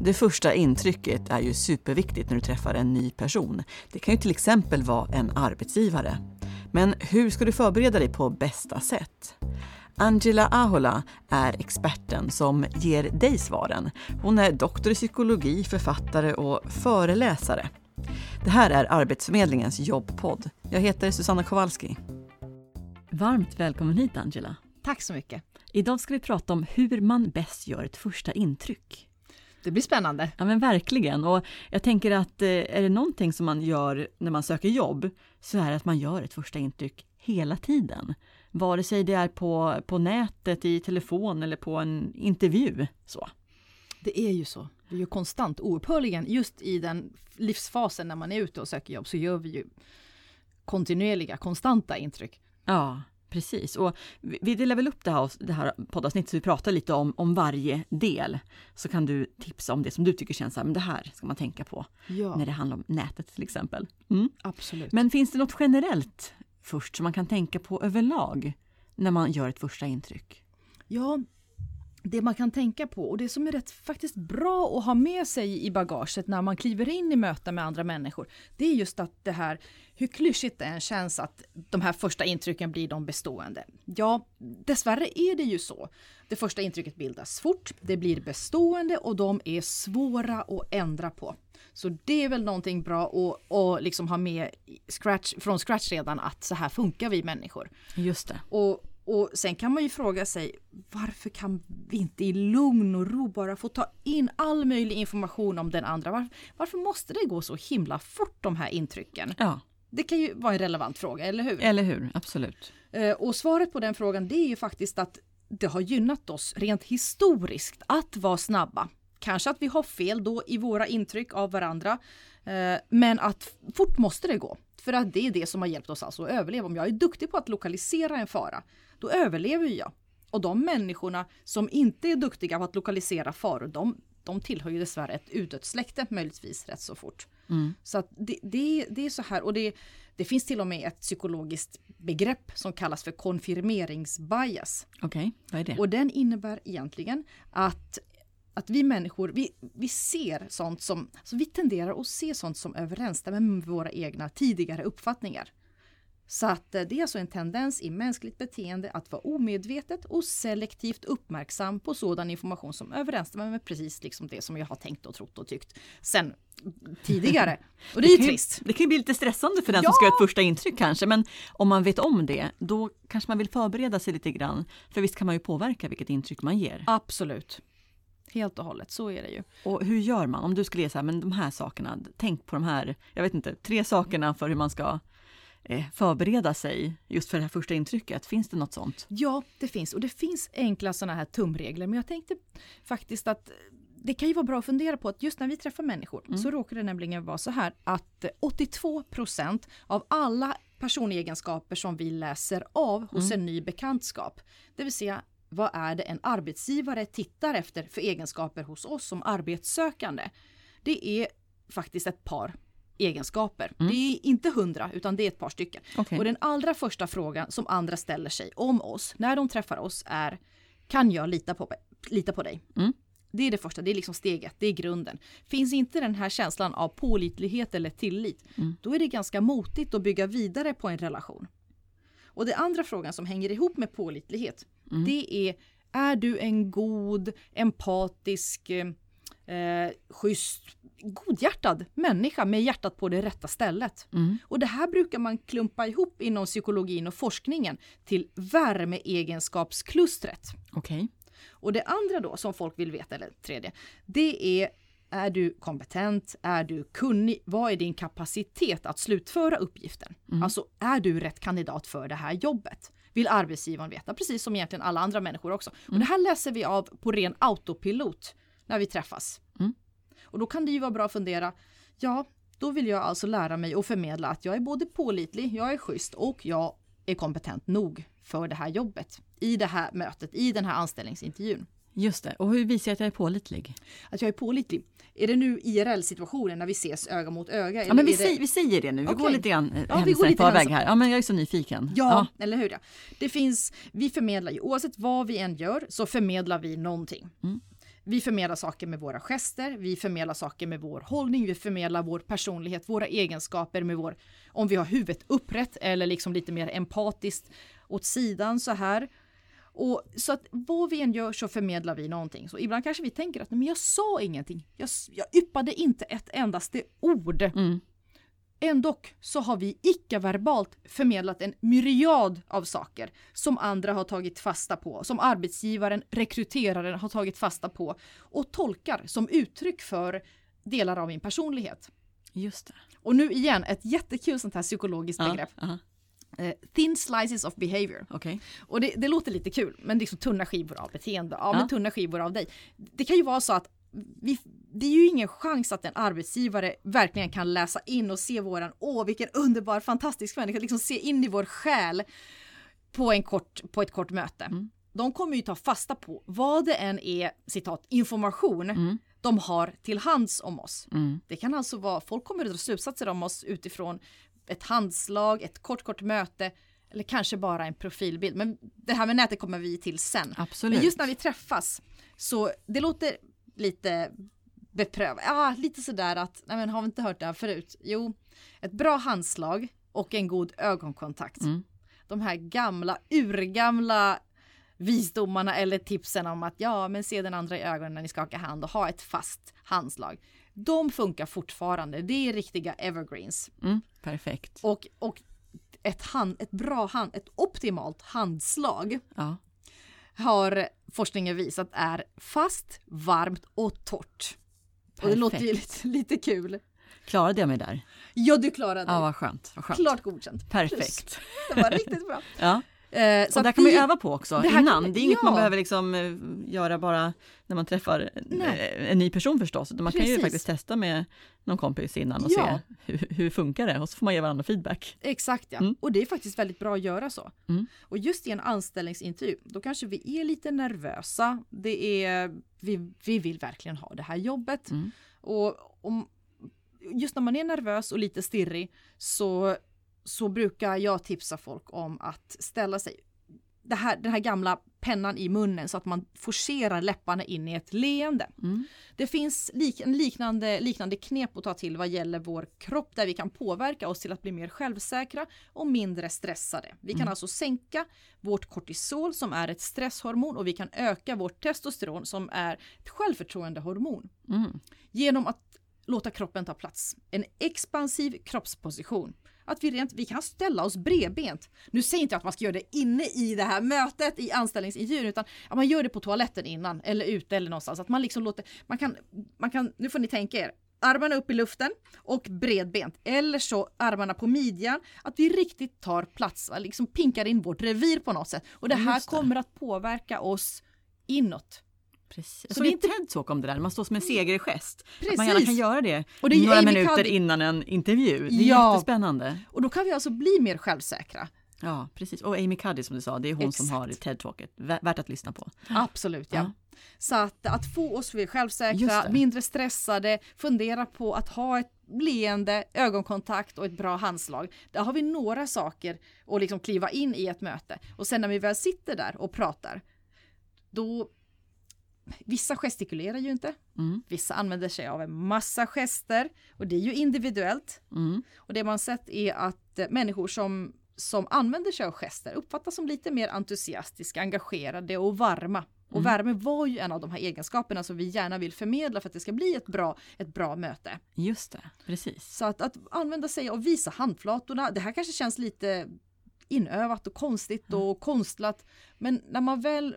Det första intrycket är ju superviktigt när du träffar en ny person. Det kan ju till exempel vara en arbetsgivare. Men hur ska du förbereda dig på bästa sätt? Angela Ahola är experten som ger dig svaren. Hon är doktor i psykologi, författare och föreläsare. Det här är Arbetsförmedlingens jobbpodd. Jag heter Susanna Kowalski. Varmt välkommen hit Angela. Tack så mycket. Idag ska vi prata om hur man bäst gör ett första intryck. Det blir spännande. Ja men verkligen. Och jag tänker att eh, är det någonting som man gör när man söker jobb så är det att man gör ett första intryck hela tiden. Vare sig det är på, på nätet, i telefon eller på en intervju. Så. Det är ju så. Vi gör konstant, oupphörligen, just i den livsfasen när man är ute och söker jobb så gör vi ju kontinuerliga, konstanta intryck. Ja, Precis, och vi delar väl upp det här, det här poddavsnittet så vi pratar lite om, om varje del. Så kan du tipsa om det som du tycker känns här, men det här ska man tänka på ja. när det handlar om nätet till exempel. Mm. Absolut. Men finns det något generellt först som man kan tänka på överlag när man gör ett första intryck? Ja, det man kan tänka på och det som är rätt faktiskt bra att ha med sig i bagaget när man kliver in i möten med andra människor, det är just att det här, hur klyschigt det än känns att de här första intrycken blir de bestående. Ja, dessvärre är det ju så. Det första intrycket bildas fort, det blir bestående och de är svåra att ändra på. Så det är väl någonting bra att, att liksom ha med scratch, från scratch redan att så här funkar vi människor. Just det. Och och sen kan man ju fråga sig varför kan vi inte i lugn och ro bara få ta in all möjlig information om den andra? Varför, varför måste det gå så himla fort de här intrycken? Ja. Det kan ju vara en relevant fråga, eller hur? Eller hur, absolut. Eh, och svaret på den frågan det är ju faktiskt att det har gynnat oss rent historiskt att vara snabba. Kanske att vi har fel då i våra intryck av varandra. Eh, men att fort måste det gå. För att det är det som har hjälpt oss alltså att överleva. Om jag är duktig på att lokalisera en fara, då överlever jag. Och de människorna som inte är duktiga på att lokalisera faror, de, de tillhör ju dessvärre ett utdött släkte möjligtvis rätt så fort. Mm. Så att det, det, det, är så här och det, det finns till och med ett psykologiskt begrepp som kallas för konfirmeringsbias. Okej, okay, vad är det? Och den innebär egentligen att att vi människor, vi, vi ser sånt som, alltså vi tenderar att se sånt som överensstämmer med våra egna tidigare uppfattningar. Så att eh, det är alltså en tendens i mänskligt beteende att vara omedvetet och selektivt uppmärksam på sådan information som överensstämmer med precis liksom det som jag har tänkt och trott och tyckt sen tidigare. Och det är ju trist. Det kan ju bli lite stressande för den ja! som ska göra ett första intryck kanske, men om man vet om det, då kanske man vill förbereda sig lite grann. För visst kan man ju påverka vilket intryck man ger. Absolut. Helt och hållet, så är det ju. Och hur gör man? Om du skulle ge så här, men de här sakerna, tänk på de här, jag vet inte, tre sakerna för hur man ska förbereda sig just för det här första intrycket? Finns det något sånt? Ja, det finns och det finns enkla sådana här tumregler. Men jag tänkte faktiskt att det kan ju vara bra att fundera på att just när vi träffar människor mm. så råkar det nämligen vara så här att 82 procent av alla personegenskaper som vi läser av hos mm. en ny bekantskap, det vill säga vad är det en arbetsgivare tittar efter för egenskaper hos oss som arbetssökande? Det är faktiskt ett par egenskaper. Mm. Det är inte hundra utan det är ett par stycken. Okay. Och den allra första frågan som andra ställer sig om oss när de träffar oss är Kan jag lita på, lita på dig? Mm. Det är det första, det är liksom steget, det är grunden. Finns inte den här känslan av pålitlighet eller tillit, mm. då är det ganska motigt att bygga vidare på en relation. Och den andra frågan som hänger ihop med pålitlighet, mm. det är är du en god, empatisk, eh, schysst, godhjärtad människa med hjärtat på det rätta stället. Mm. Och det här brukar man klumpa ihop inom psykologin och forskningen till värmeegenskapsklustret. Okay. Och det andra då som folk vill veta, eller tredje, det är är du kompetent? Är du kunnig? Vad är din kapacitet att slutföra uppgiften? Mm. Alltså, är du rätt kandidat för det här jobbet? Vill arbetsgivaren veta, precis som egentligen alla andra människor också. Mm. Och det här läser vi av på ren autopilot när vi träffas. Mm. Och då kan det ju vara bra att fundera, ja, då vill jag alltså lära mig och förmedla att jag är både pålitlig, jag är schysst och jag är kompetent nog för det här jobbet. I det här mötet, i den här anställningsintervjun. Just det. Och hur visar jag att jag är pålitlig? Att jag är pålitlig? Är det nu IRL-situationen när vi ses öga mot öga? Ja, men vi, det... säger, vi säger det nu. Vi okay. går lite grann ja, vi går lite förväg här. Ja, men jag är så nyfiken. Ja, ja, eller hur. Ja. Det finns, vi förmedlar ju, oavsett vad vi än gör så förmedlar vi någonting. Mm. Vi förmedlar saker med våra gester, vi förmedlar saker med vår hållning, vi förmedlar vår personlighet, våra egenskaper med vår, om vi har huvudet upprätt eller liksom lite mer empatiskt åt sidan så här. Och så att vad vi än gör så förmedlar vi någonting. Så ibland kanske vi tänker att men jag sa ingenting. Jag, jag yppade inte ett endaste ord. Mm. Ändå så har vi icke-verbalt förmedlat en myriad av saker som andra har tagit fasta på, som arbetsgivaren, rekryteraren har tagit fasta på och tolkar som uttryck för delar av min personlighet. Just det. Och nu igen, ett jättekul sånt här psykologiskt Ja, begrepp. aha, Eh, thin slices of behavior. Okej. Och det, det låter lite kul, men det är så tunna skivor av beteende. Ja, Ja. men tunna skivor av dig. Det kan ju vara så att vi, det är ju ingen chans att en arbetsgivare verkligen kan läsa in och se våran, åh vilken underbar fantastisk människa, liksom se in i vår själ på, en kort, på ett kort möte. Mm. De kommer ju ta fasta på vad det än är, citat, information Mm. de har till hands om oss. Mm. Det kan alltså vara, folk kommer att dra slutsatser om oss utifrån ett handslag, ett kort kort möte eller kanske bara en profilbild. Men det här med nätet kommer vi till sen. Absolut. Men just när vi träffas så det låter lite beprövat, ja lite sådär att, nej men har vi inte hört det här förut? Jo, ett bra handslag och en god ögonkontakt. Mm. De här gamla, urgamla visdomarna eller tipsen om att ja, men se den andra i ögonen när ni skakar hand och ha ett fast handslag. De funkar fortfarande. Det är riktiga evergreens. Mm. Perfekt. Och, och ett, hand, ett bra hand, ett optimalt handslag Ja. Har forskningen visat är fast, varmt och torrt. Och det låter ju lite, lite kul. Klarade jag mig där? Ja, du klarade Ja, det. vad skönt. Vad skönt. Klart godkänt. Perfekt. Det var riktigt bra. Ja. Eh, så och där kan man ju vi- öva på också det innan. kan- det är inget man ja. behöver liksom eh, göra bara när man träffar en, eh, en ny person förstås. Man kan ju Precis. faktiskt testa med någon kompis innan och Ja. se hur, hur funkar det och så får man ge varandra feedback. Exakt ja. Mm. Och det är faktiskt väldigt bra att göra så. Mm. Och just i en anställningsintervju, då kanske vi är lite nervösa. Det är, vi, vi vill verkligen ha det här jobbet. Mm. Och om, just när man är nervös och lite stirrig så, så brukar jag tipsa folk om att ställa sig det här, den här gamla pennan i munnen så att man forcerar läpparna in i ett leende. Mm. Det finns lik, en liknande, liknande knep att ta till vad gäller vår kropp där vi kan påverka oss till att bli mer självsäkra och mindre stressade. Vi kan Mm. alltså sänka vårt kortisol som är ett stresshormon och vi kan öka vårt testosteron som är ett självförtroendehormon Mm. genom att låta kroppen ta plats. En expansiv kroppsposition. Att vi rent, vi kan ställa oss bredbent. Nu säger inte jag att man ska göra det inne i det här mötet i anställningsintervjun utan att man gör det på toaletten innan eller ute eller någonstans. Att man liksom låter, man kan, man kan, nu får ni tänka er, armarna upp i luften och bredbent. Eller så armarna på midjan. Att vi riktigt tar plats, liksom pinkar in vårt revir på något sätt. Och det här det. kommer att påverka oss inåt. Precis. Så Så det det är inte- TED-talk om det där, man står som en segergest. Att Precis. man gärna kan göra det Och det några minuter Cuddy. innan en intervju. Det är Ja. jättespännande. Och då kan vi alltså bli mer självsäkra. Ja, precis. Och Amy Cuddy som du sa, det är hon som Exakt. har TED-talket. Vä- Värt att lyssna på. Absolut, ja. Ja. Så att, att få oss mer självsäkra, mindre stressade, fundera på att ha ett leende, ögonkontakt och ett bra handslag. Där har vi några saker att liksom kliva in i ett möte. Och sen när vi väl sitter där och pratar, då Vissa gestikulerar ju inte. Mm. Vissa använder sig av en massa gester och det är ju individuellt. Mm. Och det man sett är att eh, människor som, som använder sig av gester uppfattas som lite mer entusiastiska, engagerade och varma. Och Mm. värme var ju en av de här egenskaperna som vi gärna vill förmedla för att det ska bli ett bra, ett bra möte. Just det, precis. Så att, att använda sig och visa handflatorna, det här kanske känns lite inövat och konstigt och konstlat. Men när man väl...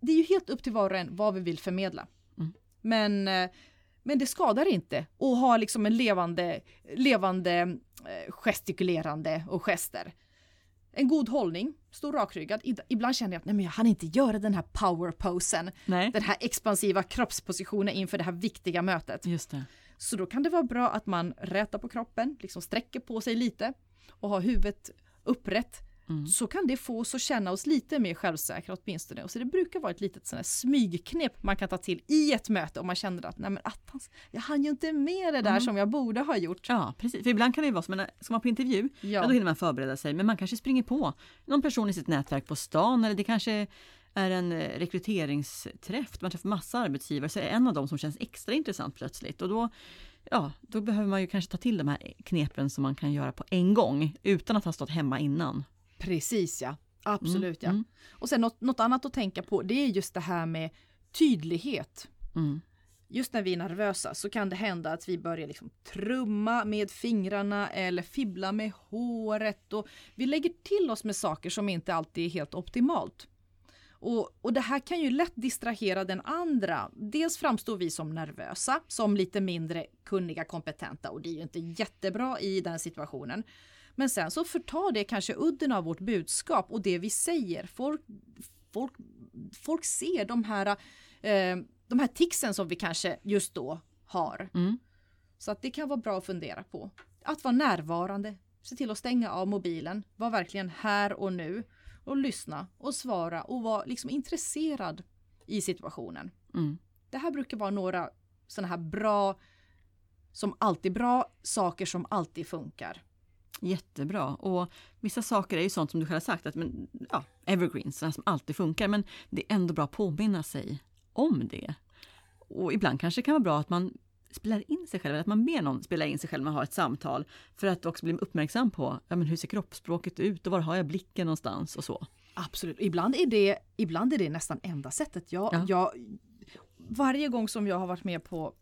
Det är ju helt upp till var och en vad vi vill förmedla. Mm. Men, eh, men det skadar inte att ha liksom en levande, levande eh, gestikulerande och gester. En god hållning, stå rakryggad. Ib- Ibland känner jag att nej, men jag hann inte göra den här powerposen. Den här expansiva kroppspositionen inför det här viktiga mötet. just det. Så då kan det vara bra att man rätar på kroppen, liksom sträcker på sig lite och har huvudet upprätt. Mm. Så kan det få oss att känna oss lite mer självsäkra åtminstone. Och så det brukar vara ett litet här smygknep man kan ta till i ett möte om man känner att nej men attans, jag hann ju inte med det där Mm. som jag borde ha gjort. Ja, precis. För ibland kan det vara som, en- ska man på intervju, ja. Ja, då hinner man förbereda sig, men man kanske springer på någon person i sitt nätverk på stan eller det kanske är en eh, rekryteringsträff, man träffar massa arbetsgivare, så är en av dem som känns extra intressant plötsligt. Och då, ja, då behöver man ju kanske ta till de här knepen som man kan göra på en gång, utan att ha stått hemma innan. Precis ja, absolut Mm, ja. Och sen något, något annat att tänka på, det är just det här med tydlighet. Mm. Just när vi är nervösa så kan det hända att vi börjar liksom trumma med fingrarna eller fibbla med håret och vi lägger till oss med saker som inte alltid är helt optimalt. Och, och det här kan ju lätt distrahera den andra. Dels framstår vi som nervösa, som lite mindre kunniga, kompetenta och det är ju inte jättebra i den situationen. Men sen så förtar det kanske udden av vårt budskap och det vi säger. Folk, folk, folk ser de här, eh, de här ticsen som vi kanske just då har. Mm. Så att det kan vara bra att fundera på. Att vara närvarande, se till att stänga av mobilen, vara verkligen här och nu och lyssna och svara och vara liksom intresserad i situationen. Mm. Det här brukar vara några sådana här bra, som alltid bra, saker som alltid funkar. Jättebra. Och vissa saker är ju sånt som du själv har sagt, att men, ja, evergreens, sådana som alltid funkar, men det är ändå bra att påminna sig om det. Och ibland kanske det kan vara bra att man spelar in sig själv, eller att man ber någon spela in sig själv när man har ett samtal, för att också bli uppmärksam på ja, men hur ser kroppsspråket ut och var har jag blicken någonstans och så. Absolut. Ibland är det, ibland är det nästan enda sättet. Jag, Ja. jag, varje gång som jag har varit med på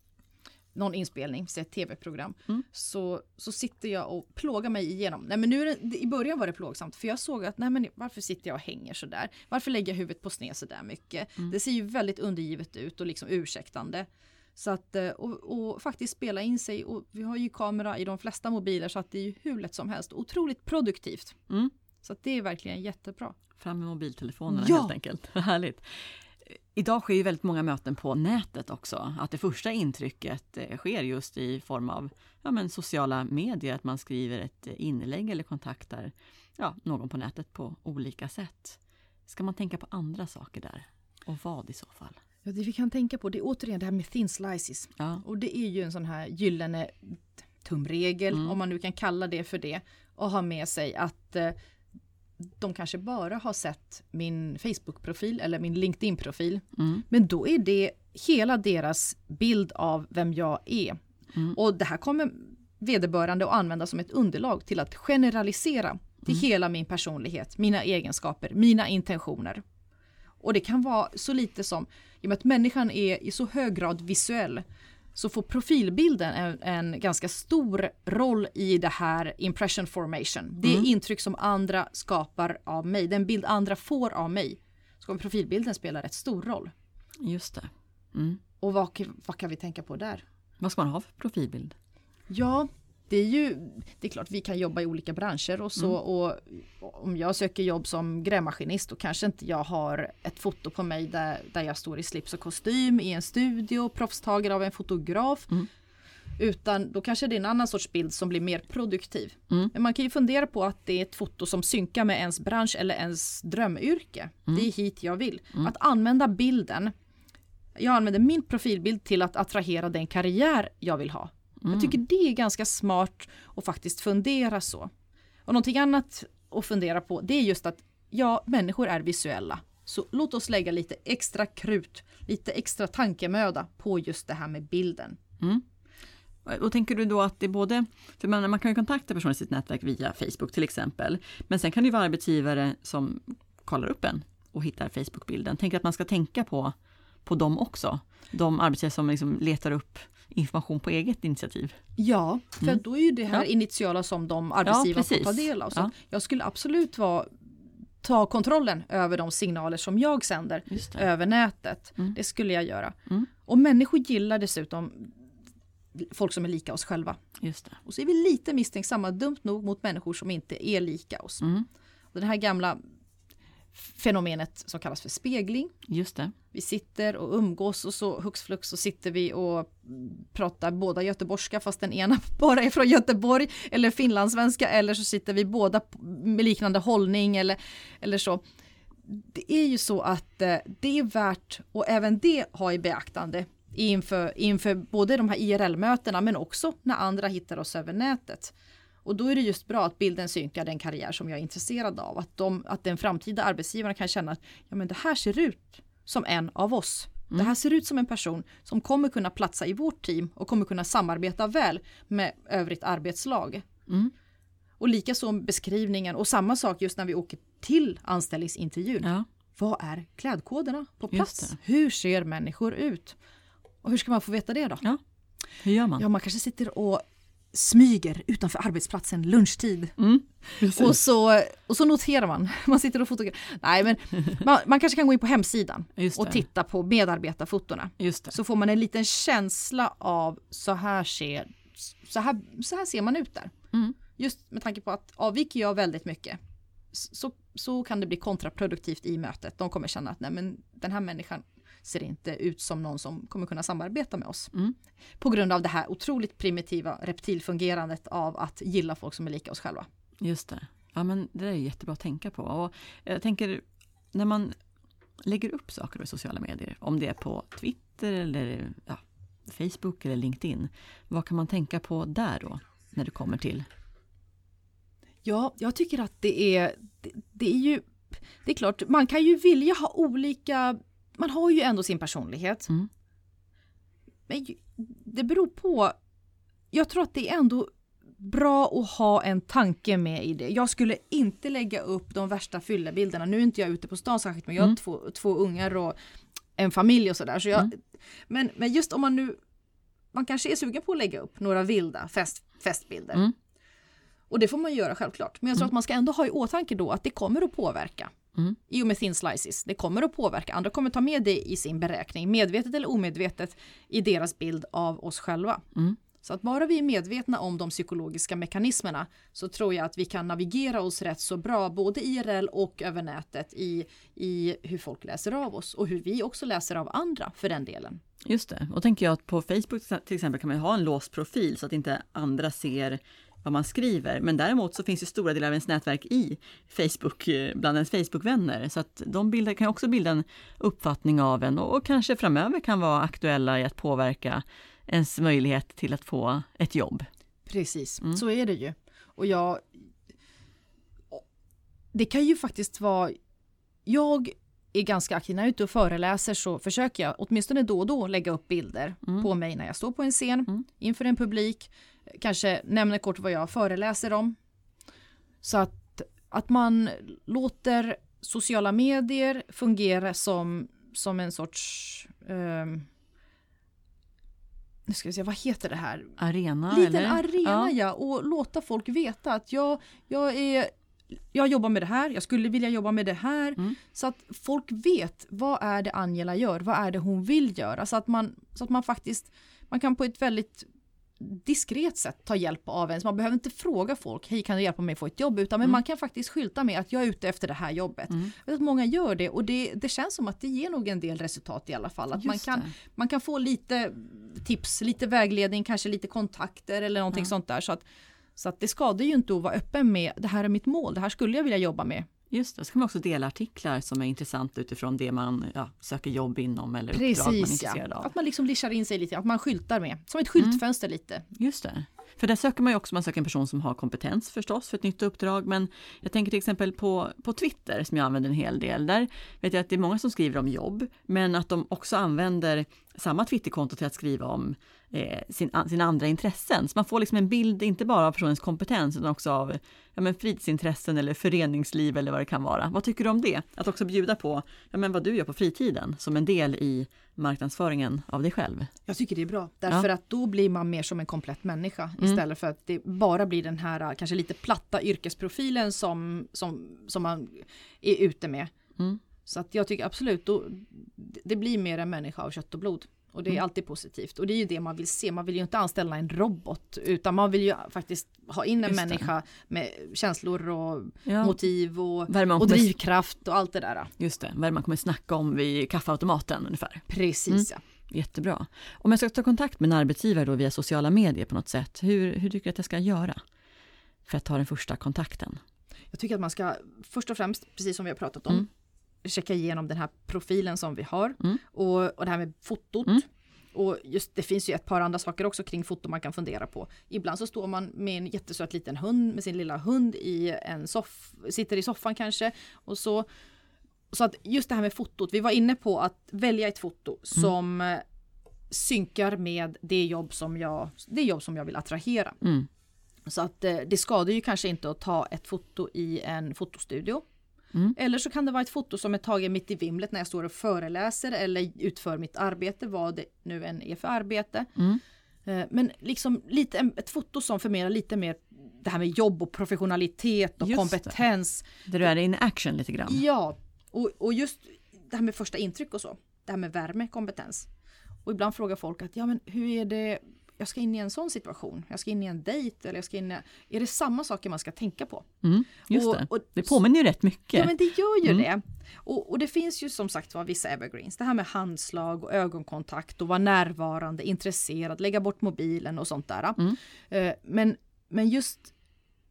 någon inspelning, så ett tv-program, Mm. så, så sitter jag och plågar mig igenom. Nej, men nu det, I början var det plågsamt för jag såg att nej, men varför sitter jag och hänger så där? Varför lägger jag huvudet på sned så där mycket? Mm. Det ser ju väldigt undergivet ut och liksom ursäktande. Så att, eh, och, och faktiskt spela in sig och vi har ju kamera i de flesta mobiler så att det är ju hur lätt som helst. Otroligt produktivt. Mm. Så det är verkligen jättebra. Fram med mobiltelefonerna Ja. helt enkelt. Härligt. Idag sker ju väldigt många möten på nätet också. Att det första intrycket eh, sker just i form av ja, men sociala medier, att man skriver ett eh, inlägg eller kontaktar ja, någon på nätet på olika sätt. Ska man tänka på andra saker där? Och vad i så fall? Ja, det vi kan tänka på det är återigen det här med thin slices. Ja, Och det är ju en sån här gyllene tumregel, Mm. om man nu kan kalla det för det, och ha med sig att eh, de kanske bara har sett min Facebook-profil eller min LinkedIn-profil. mm, Men då är det hela deras bild av vem jag är. Mm. Och det här kommer vederbörande att använda som ett underlag till att generalisera till hela min personlighet, mina egenskaper, mina intentioner. Och det kan vara så lite som, i och med att människan är i så hög grad visuell, så får profilbilden en, en ganska stor roll i det här impression formation. Det intryck som andra skapar av mig, den bild andra får av mig. Så kommer profilbilden spela rätt stor roll. just det. Mm. Och vad, vad kan vi tänka på där? Vad ska man ha för profilbild? Ja, det är ju, det är klart vi kan jobba i olika branscher och så och om jag söker jobb som grävmaskinist då kanske inte jag har ett foto på mig där, där jag står i slips och kostym i en studio, proffstagare av en fotograf. Mm. Utan då kanske det är en annan sorts bild som blir mer produktiv. Mm. Men man kan ju fundera på att det är ett foto som synkar med ens bransch eller ens drömyrke. Mm. Det är hit jag vill. Att använda bilden. Jag använder min profilbild till att attrahera den karriär jag vill ha. Mm. Jag tycker det är ganska smart att faktiskt fundera så. Och någonting annat att fundera på det är just att ja, människor är visuella. Så låt oss lägga lite extra krut, lite extra tankemöda på just det här med bilden. Mm. Och tänker du då att det är både, för man, man kan ju kontakta personer i sitt nätverk via Facebook till exempel, men sen kan det ju vara arbetsgivare som kollar upp en och hittar Facebook-bilden. Tänker att man ska tänka på, på dem också. De arbetsgivare som liksom letar upp information på eget initiativ. Ja, för Mm. då är ju det här Ja. initiala som de arbetsgivare får ta del av. Så Ja. Jag skulle absolut vara, ta kontrollen över de signaler som jag sänder över nätet. Mm. Det skulle jag göra. Mm. Och människor gillar dessutom folk som är lika oss själva. Och så är vi lite misstänksamma, dumt nog, mot människor som inte är lika oss. Mm. Och det här gamla fenomenet som kallas för spegling. Just det. Vi sitter och umgås och så hux flux så sitter vi och pratar båda göteborgska fast den ena bara är från Göteborg eller finlandssvenska eller så sitter vi båda med liknande hållning eller, eller så. Det är ju så att eh, det är värt och även det ha i beaktande inför, inför både de här IRL-mötena men också när andra hittar oss över nätet. Och då är det just bra att bilden synkar den karriär som jag är intresserad av. Att, de, att den framtida arbetsgivaren kan känna att ja, men det här ser ut som en av oss. Mm. Det här ser ut som en person som kommer kunna platsa i vårt team och kommer kunna samarbeta väl med övrigt arbetslag. Mm. Och likaså beskrivningen och samma sak just när vi åker till anställningsintervjun. Ja. Vad är klädkoderna på plats? Hur ser människor ut? Och hur ska man få veta det då? Ja. Hur gör man? Ja, man kanske sitter och smyger utanför arbetsplatsen lunchtid. Mm, och, så, och så noterar man. Man sitter och fotograferar. Nej, men man, man, kanske kan gå in på hemsidan och titta på medarbetarfotona. Så får man en liten känsla av så här ser, så här, så här ser man ut där. Mm. Just med tanke på att avviker jag väldigt mycket så, så kan det bli kontraproduktivt i mötet. De kommer känna att nej, men den här människan ser inte ut som någon som kommer kunna samarbeta med oss. Mm. På grund av det här otroligt primitiva reptilfungerandet av att gilla folk som är lika oss själva. Just det. Ja men det är jättebra att tänka på. Och jag tänker när man lägger upp saker i sociala medier, om det är på Twitter eller ja, Facebook eller LinkedIn. Vad kan man tänka på där då? När det kommer till Ja, jag tycker att det är, det, det, är ju, det är klart, man kan ju vilja ha olika, man har ju ändå sin personlighet. Mm. Men det beror på, jag tror att det är ändå bra att ha en tanke med i det. Jag skulle inte lägga upp de värsta fyllebilderna. Nu är inte jag ute på stan särskilt men jag har mm. två, två ungar och en familj och sådär. Så jag, mm. men, men just om man nu, man kanske är sugen på att lägga upp några vilda fest, festbilder. Mm. Och det får man göra självklart. Men jag tror mm. att man ska ändå ha i åtanke då att det kommer att påverka. Mm. I och med thin slices. Det kommer att påverka. Andra kommer ta med det i sin beräkning, medvetet eller omedvetet, i deras bild av oss själva. Mm. Så att bara vi är medvetna om de psykologiska mekanismerna så tror jag att vi kan navigera oss rätt så bra både IRL och över nätet i, i hur folk läser av oss och hur vi också läser av andra för den delen. Just det, och tänker jag att på Facebook till exempel kan man ha en låst profil så att inte andra ser vad man skriver. Men däremot så finns ju stora delar av ens nätverk i Facebook, eh, bland ens Facebookvänner. Så att de bildar, kan också bilda en uppfattning av en och, och kanske framöver kan vara aktuella i att påverka ens möjlighet till att få ett jobb. Precis, mm. så är det ju. Och jag... Det kan ju faktiskt vara... Jag är ganska aktiv. När jag är ute och föreläser så försöker jag åtminstone då och då lägga upp bilder mm. på mig när jag står på en scen mm. inför en publik kanske nämner kort vad jag föreläser om. Så att, att man låter sociala medier fungera som, som en sorts um, nu ska vi se, vad heter det här? Arena? Liten eller? arena ja. ja, och låta folk veta att jag, jag är jag jobbar med det här, jag skulle vilja jobba med det här. Mm. Så att folk vet vad är det Angela gör, vad är det hon vill göra. Så att man, så att man faktiskt, man kan på ett väldigt diskret sätt ta hjälp av en. Så man behöver inte fråga folk, hej kan du hjälpa mig att få ett jobb? Utan mm. man kan faktiskt skylta med att jag är ute efter det här jobbet. Mm. Att många gör det och det, det känns som att det ger nog en del resultat i alla fall. Att man kan, man kan få lite tips, lite vägledning, kanske lite kontakter eller någonting ja. sånt där. Så att, så att det skadar ju inte att vara öppen med det här är mitt mål, det här skulle jag vilja jobba med. Just det, så kan man också dela artiklar som är intressanta utifrån det man ja, söker jobb inom eller Precis, uppdrag man är intresserad ja. av. Att man liksom lischar in sig lite, att man skyltar med, som ett skyltfönster mm. lite. Just det. För där söker man ju också, man söker en person som har kompetens förstås för ett nytt uppdrag. Men jag tänker till exempel på, på Twitter som jag använder en hel del. Där vet jag att det är många som skriver om jobb, men att de också använder samma Twitterkonto till att skriva om eh, sin, sina andra intressen. Så man får liksom en bild, inte bara av personens kompetens, utan också av ja, men fritidsintressen eller föreningsliv eller vad det kan vara. Vad tycker du om det? Att också bjuda på ja, men vad du gör på fritiden som en del i marknadsföringen av dig själv. Jag tycker det är bra, därför ja. att då blir man mer som en komplett människa mm. istället för att det bara blir den här kanske lite platta yrkesprofilen som, som, som man är ute med. Mm. Så att jag tycker absolut, då, det blir mer en människa av kött och blod. Och det är mm. alltid positivt. Och det är ju det man vill se. Man vill ju inte anställa en robot. Utan man vill ju faktiskt ha in en människa med känslor och ja. motiv och, och drivkraft och allt det där. Just det, vad man kommer snacka om vid kaffeautomaten ungefär. Precis mm. ja. Jättebra. Om jag ska ta kontakt med en arbetsgivare då via sociala medier på något sätt, hur, hur tycker du att jag ska göra? För att ta den första kontakten. Jag tycker att man ska först och främst, precis som vi har pratat om, mm checka igenom den här profilen som vi har mm. och, och det här med fotot. Mm. och just det finns ju ett par andra saker också kring foto man kan fundera på. Ibland så står man med en jättesöt liten hund med sin lilla hund i en soff, sitter i soffan kanske och så. Så att just det här med fotot, vi var inne på att välja ett foto som mm. synkar med det jobb som jag, det jobb som jag vill attrahera. Mm. Så att eh, det skadar ju kanske inte att ta ett foto i en fotostudio. Mm. Eller så kan det vara ett foto som är taget mitt i vimlet när jag står och föreläser eller utför mitt arbete, vad det nu än är för arbete. Mm. Eh, men liksom lite, ett foto som förmedlar lite mer det här med jobb och professionalitet och just kompetens. Det. Där du är in action lite grann. Ja, och, och just det här med första intryck och så. Det här med värme, kompetens. Och ibland frågar folk att ja men hur är det jag ska in i en sån situation, jag ska in i en dejt eller jag ska in i, Är det samma saker man ska tänka på? Mm, just och, det. Och, det påminner ju rätt mycket. Ja men det gör ju mm. det. Och, och, det finns ju som sagt var vissa evergreens. Det här med handslag och ögonkontakt och vara närvarande, intresserad, lägga bort mobilen och sånt där. Mm. Uh, men, men just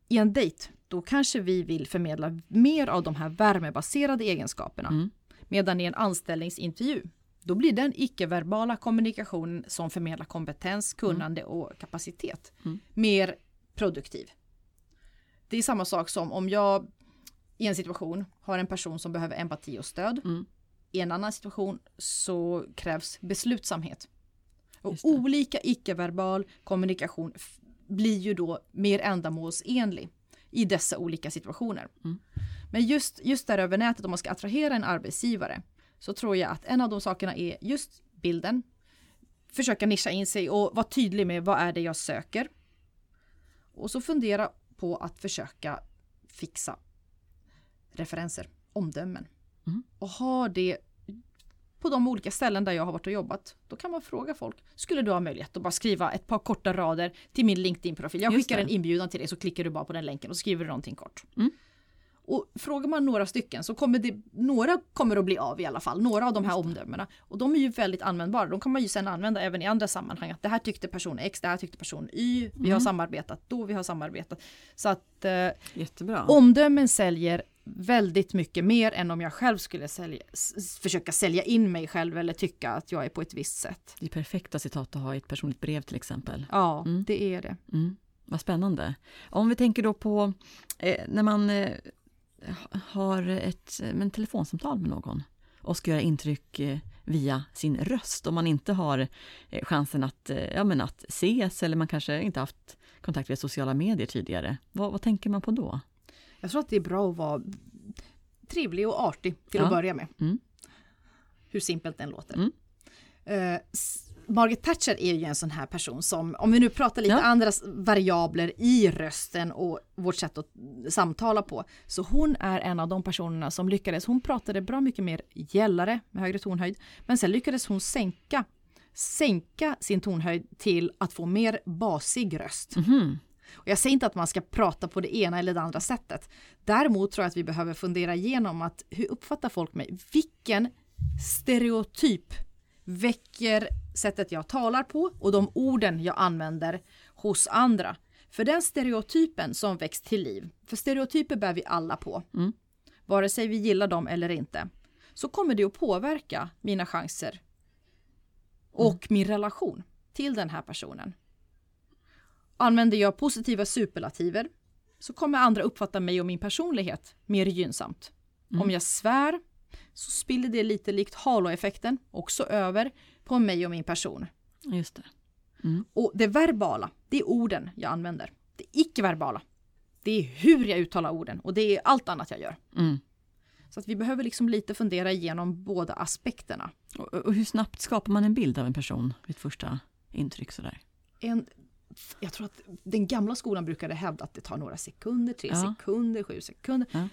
i en dejt, då kanske vi vill förmedla mer av de här värmebaserade egenskaperna. Mm. Medan i en anställningsintervju då blir den icke-verbala kommunikationen som förmedlar kompetens, kunnande mm. och kapacitet mm. mer produktiv. Det är samma sak som om jag i en situation har en person som behöver empati och stöd. Mm. I en annan situation så krävs beslutsamhet. Och olika icke-verbal kommunikation blir ju då mer ändamålsenlig i dessa olika situationer. Mm. Men just, just där över nätet om man ska attrahera en arbetsgivare så tror jag att en av de sakerna är just bilden. Försöka nischa in sig och vara tydlig med vad är det jag söker. Och så fundera på att försöka fixa referenser, omdömen. Mm. Och ha det på de olika ställen där jag har varit och jobbat. Då kan man fråga folk, skulle du ha möjlighet att bara skriva ett par korta rader till min LinkedIn-profil? Jag skickar en inbjudan till dig så klickar du bara på den länken och skriver du någonting kort. Mm. Och frågar man några stycken så kommer det, några kommer att bli av i alla fall, några av de här omdömena. Och de är ju väldigt användbara, de kan man ju sen använda även i andra sammanhang. Att det här tyckte person X, det här tyckte person Y, vi mm. har samarbetat då, vi har samarbetat. Så att eh, Jättebra. omdömen säljer väldigt mycket mer än om jag själv skulle sälja, försöka sälja in mig själv eller tycka att jag är på ett visst sätt. Det är perfekta citat att ha i ett personligt brev till exempel. Ja, mm. det är det. Mm. Vad spännande. Om vi tänker då på eh, när man eh, har ett men, telefonsamtal med någon och ska göra intryck eh, via sin röst om man inte har eh, chansen att, eh, ja, men att ses eller man kanske inte haft kontakt via sociala medier tidigare. Vad, vad tänker man på då? Jag tror att det är bra att vara trevlig och artig till ja. att börja med. Mm. Hur simpelt den låter. Mm. Uh, Margaret Thatcher är ju en sån här person som, om vi nu pratar lite ja. andra variabler i rösten och vårt sätt att samtala på, så hon är en av de personerna som lyckades, hon pratade bra mycket mer gällare med högre tonhöjd, men sen lyckades hon sänka, sänka sin tonhöjd till att få mer basig röst. Mm. Och jag säger inte att man ska prata på det ena eller det andra sättet. Däremot tror jag att vi behöver fundera igenom att hur uppfattar folk mig? Vilken stereotyp väcker sättet jag talar på och de orden jag använder hos andra. För den stereotypen som väcks till liv, för stereotyper bär vi alla på, mm. vare sig vi gillar dem eller inte, så kommer det att påverka mina chanser och mm. min relation till den här personen. Använder jag positiva superlativer så kommer andra uppfatta mig och min personlighet mer gynnsamt. Mm. Om jag svär så spiller det lite likt halo-effekten också över på mig och min person. Just det. Mm. Och det verbala, det är orden jag använder. Det icke-verbala, det är hur jag uttalar orden och det är allt annat jag gör. Mm. Så att vi behöver liksom lite fundera igenom båda aspekterna. Och, och, hur snabbt skapar man en bild av en person vid ett första intryck sådär? En, jag tror att den gamla skolan brukade hävda att det tar några sekunder, tre ja. sekunder, sju sekunder. Ja.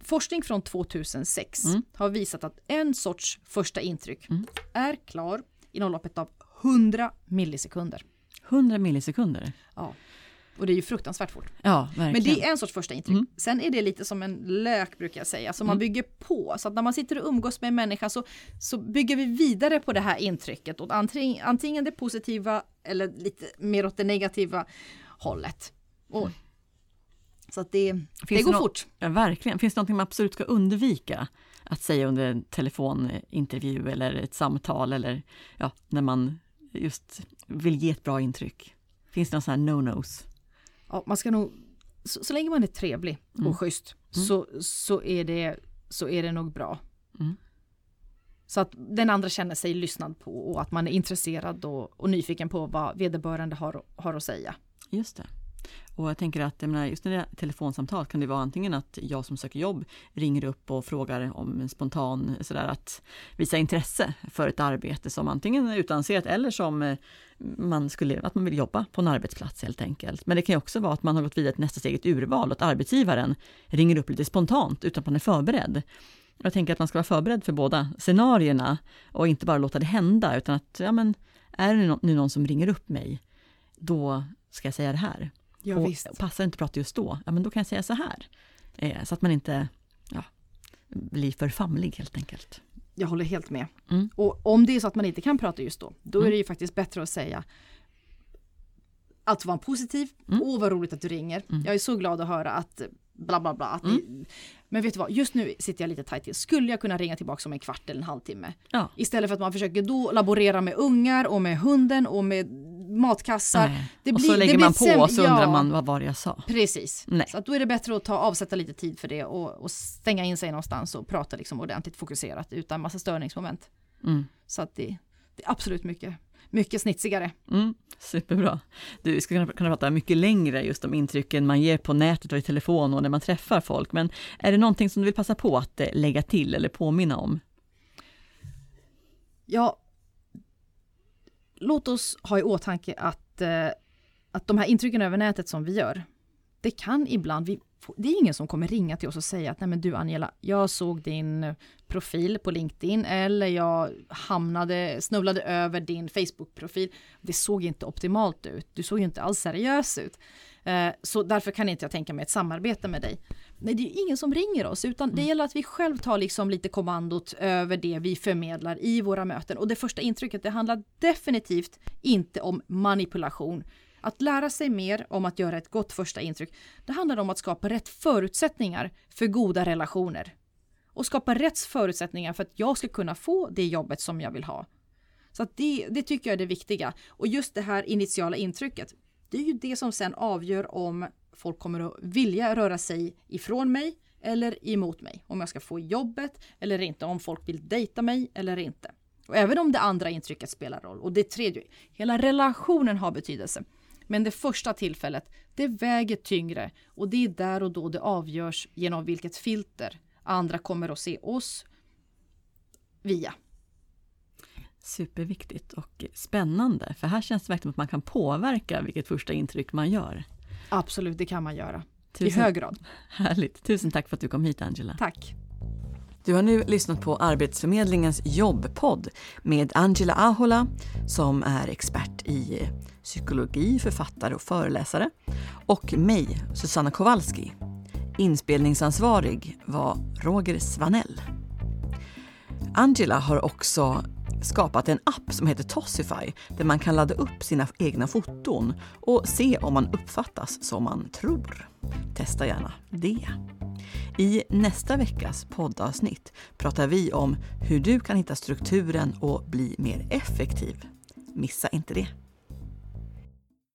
Forskning från 2006 mm. har visat att en sorts första intryck mm. är klar inom loppet av 100 millisekunder. 100 millisekunder? Ja. Och det är ju fruktansvärt fort. Ja, verkligen. Men det är en sorts första intryck. Mm. Sen är det lite som en lök brukar jag säga, som man mm. bygger på. Så att när man sitter och umgås med en människa så, så bygger vi vidare på det här intrycket. Och antingen, antingen det positiva eller lite mer åt det negativa hållet. Och mm. Så att det, det går det fort. Ja, verkligen. Finns det någonting man absolut ska undvika? att säga under en telefonintervju eller ett samtal eller ja, när man just vill ge ett bra intryck? Finns det några sådana no-nos? Ja, man ska nog, så, så länge man är trevlig och Mm. schysst Mm. så, så, är det, så är det nog bra. Mm. Så att den andra känner sig lyssnad på och att man är intresserad och, och nyfiken på vad vederbörande har, har att säga. Just det. Och jag tänker att jag menar, just när det är telefonsamtal kan det vara antingen att jag som söker jobb ringer upp och frågar om en spontan sådär att visa intresse för ett arbete som antingen är utannonserat eller som eh, man skulle, att man vill jobba på en arbetsplats helt enkelt. Men det kan ju också vara att man har gått vidare till nästa steg, ett urval och att arbetsgivaren ringer upp lite spontant utan att man är förberedd. Jag tänker att man ska vara förberedd för båda scenarierna och inte bara låta det hända utan att, ja men, är det nu någon som ringer upp mig, då ska jag säga det här. Ja, och visst. passar det inte att prata just då, ja men då kan jag säga så här. Eh, så att man inte ja, blir för famlig helt enkelt. Jag håller helt med. Mm. Och om det är så att man inte kan prata just då, då är Mm. det ju faktiskt bättre att säga att vara positiv. Mm. Åh vad roligt att du ringer. Mm. Jag är så glad att höra att bla bla bla. Att Mm. det, men vet du vad, just nu sitter jag lite tajt till. Skulle jag kunna ringa tillbaka om en kvart eller en halvtimme? Ja. Istället för att man försöker då laborera med ungar och med hunden och med matkassar. Nej. Det och blir- så det lägger man på och så undrar ja. man vad var det jag sa. Precis. Nej. Så då är det bättre att ta, avsätta lite tid för det och, och stänga in sig någonstans och prata liksom ordentligt fokuserat utan massa störningsmoment. Mm. Så att det, det är absolut mycket, mycket snitsigare. Mm, superbra. Du, vi skulle kunna, kunna prata mycket längre just om intrycken man ger på nätet och i telefon och när man träffar folk. Men är det någonting som du vill passa på att eh, lägga till eller påminna om? Ja, låt oss ha i åtanke att, eh, att de här intrycken över nätet som vi gör, det kan ibland, vi, få- det är ingen som kommer ringa till oss och säga att nej men du Angela, jag såg din profil på LinkedIn eller jag hamnade, snubblade över din Facebook-profil. Det såg inte optimalt ut, du såg ju inte alls seriös ut. Eh, Så därför kan inte jag tänka mig ett samarbete med dig. Nej, det är ju ingen som ringer oss, utan det gäller att vi själv tar liksom lite kommandot över det vi förmedlar i våra möten. Och det första intrycket, det handlar definitivt inte om manipulation. Att lära sig mer om att göra ett gott första intryck, det handlar om att skapa rätt förutsättningar för goda relationer. Och skapa rätt förutsättningar för att jag ska kunna få det jobbet som jag vill ha. Så det, det tycker jag är det viktiga. Och just det här initiala intrycket, det är ju det som sen avgör om folk kommer att vilja röra sig ifrån mig eller emot mig. Om jag ska få jobbet eller inte, om folk vill dejta mig eller inte. Och även om det andra intrycket spelar roll och det tredje, hela relationen har betydelse. Men det första tillfället, det väger tyngre och det är där och då det avgörs genom vilket filter andra kommer att se oss via. Superviktigt och spännande, för här känns det verkligen att man kan påverka vilket första intryck man gör. Absolut, det kan man göra. I Tusen, hög grad. Härligt. Tusen tack för att du kom hit Angela. Tack. Du har nu lyssnat på Arbetsförmedlingens jobbpodd med Angela Ahola som är expert i psykologi, författare och föreläsare och mig, Susanna Kowalski. Inspelningsansvarig var Roger Svanell. Angela har också skapat en app som heter Tossify där man kan ladda upp sina egna foton och se om man uppfattas som man tror. Testa gärna det. I nästa veckas poddavsnitt pratar vi om hur du kan hitta strukturen och bli mer effektiv. Missa inte det!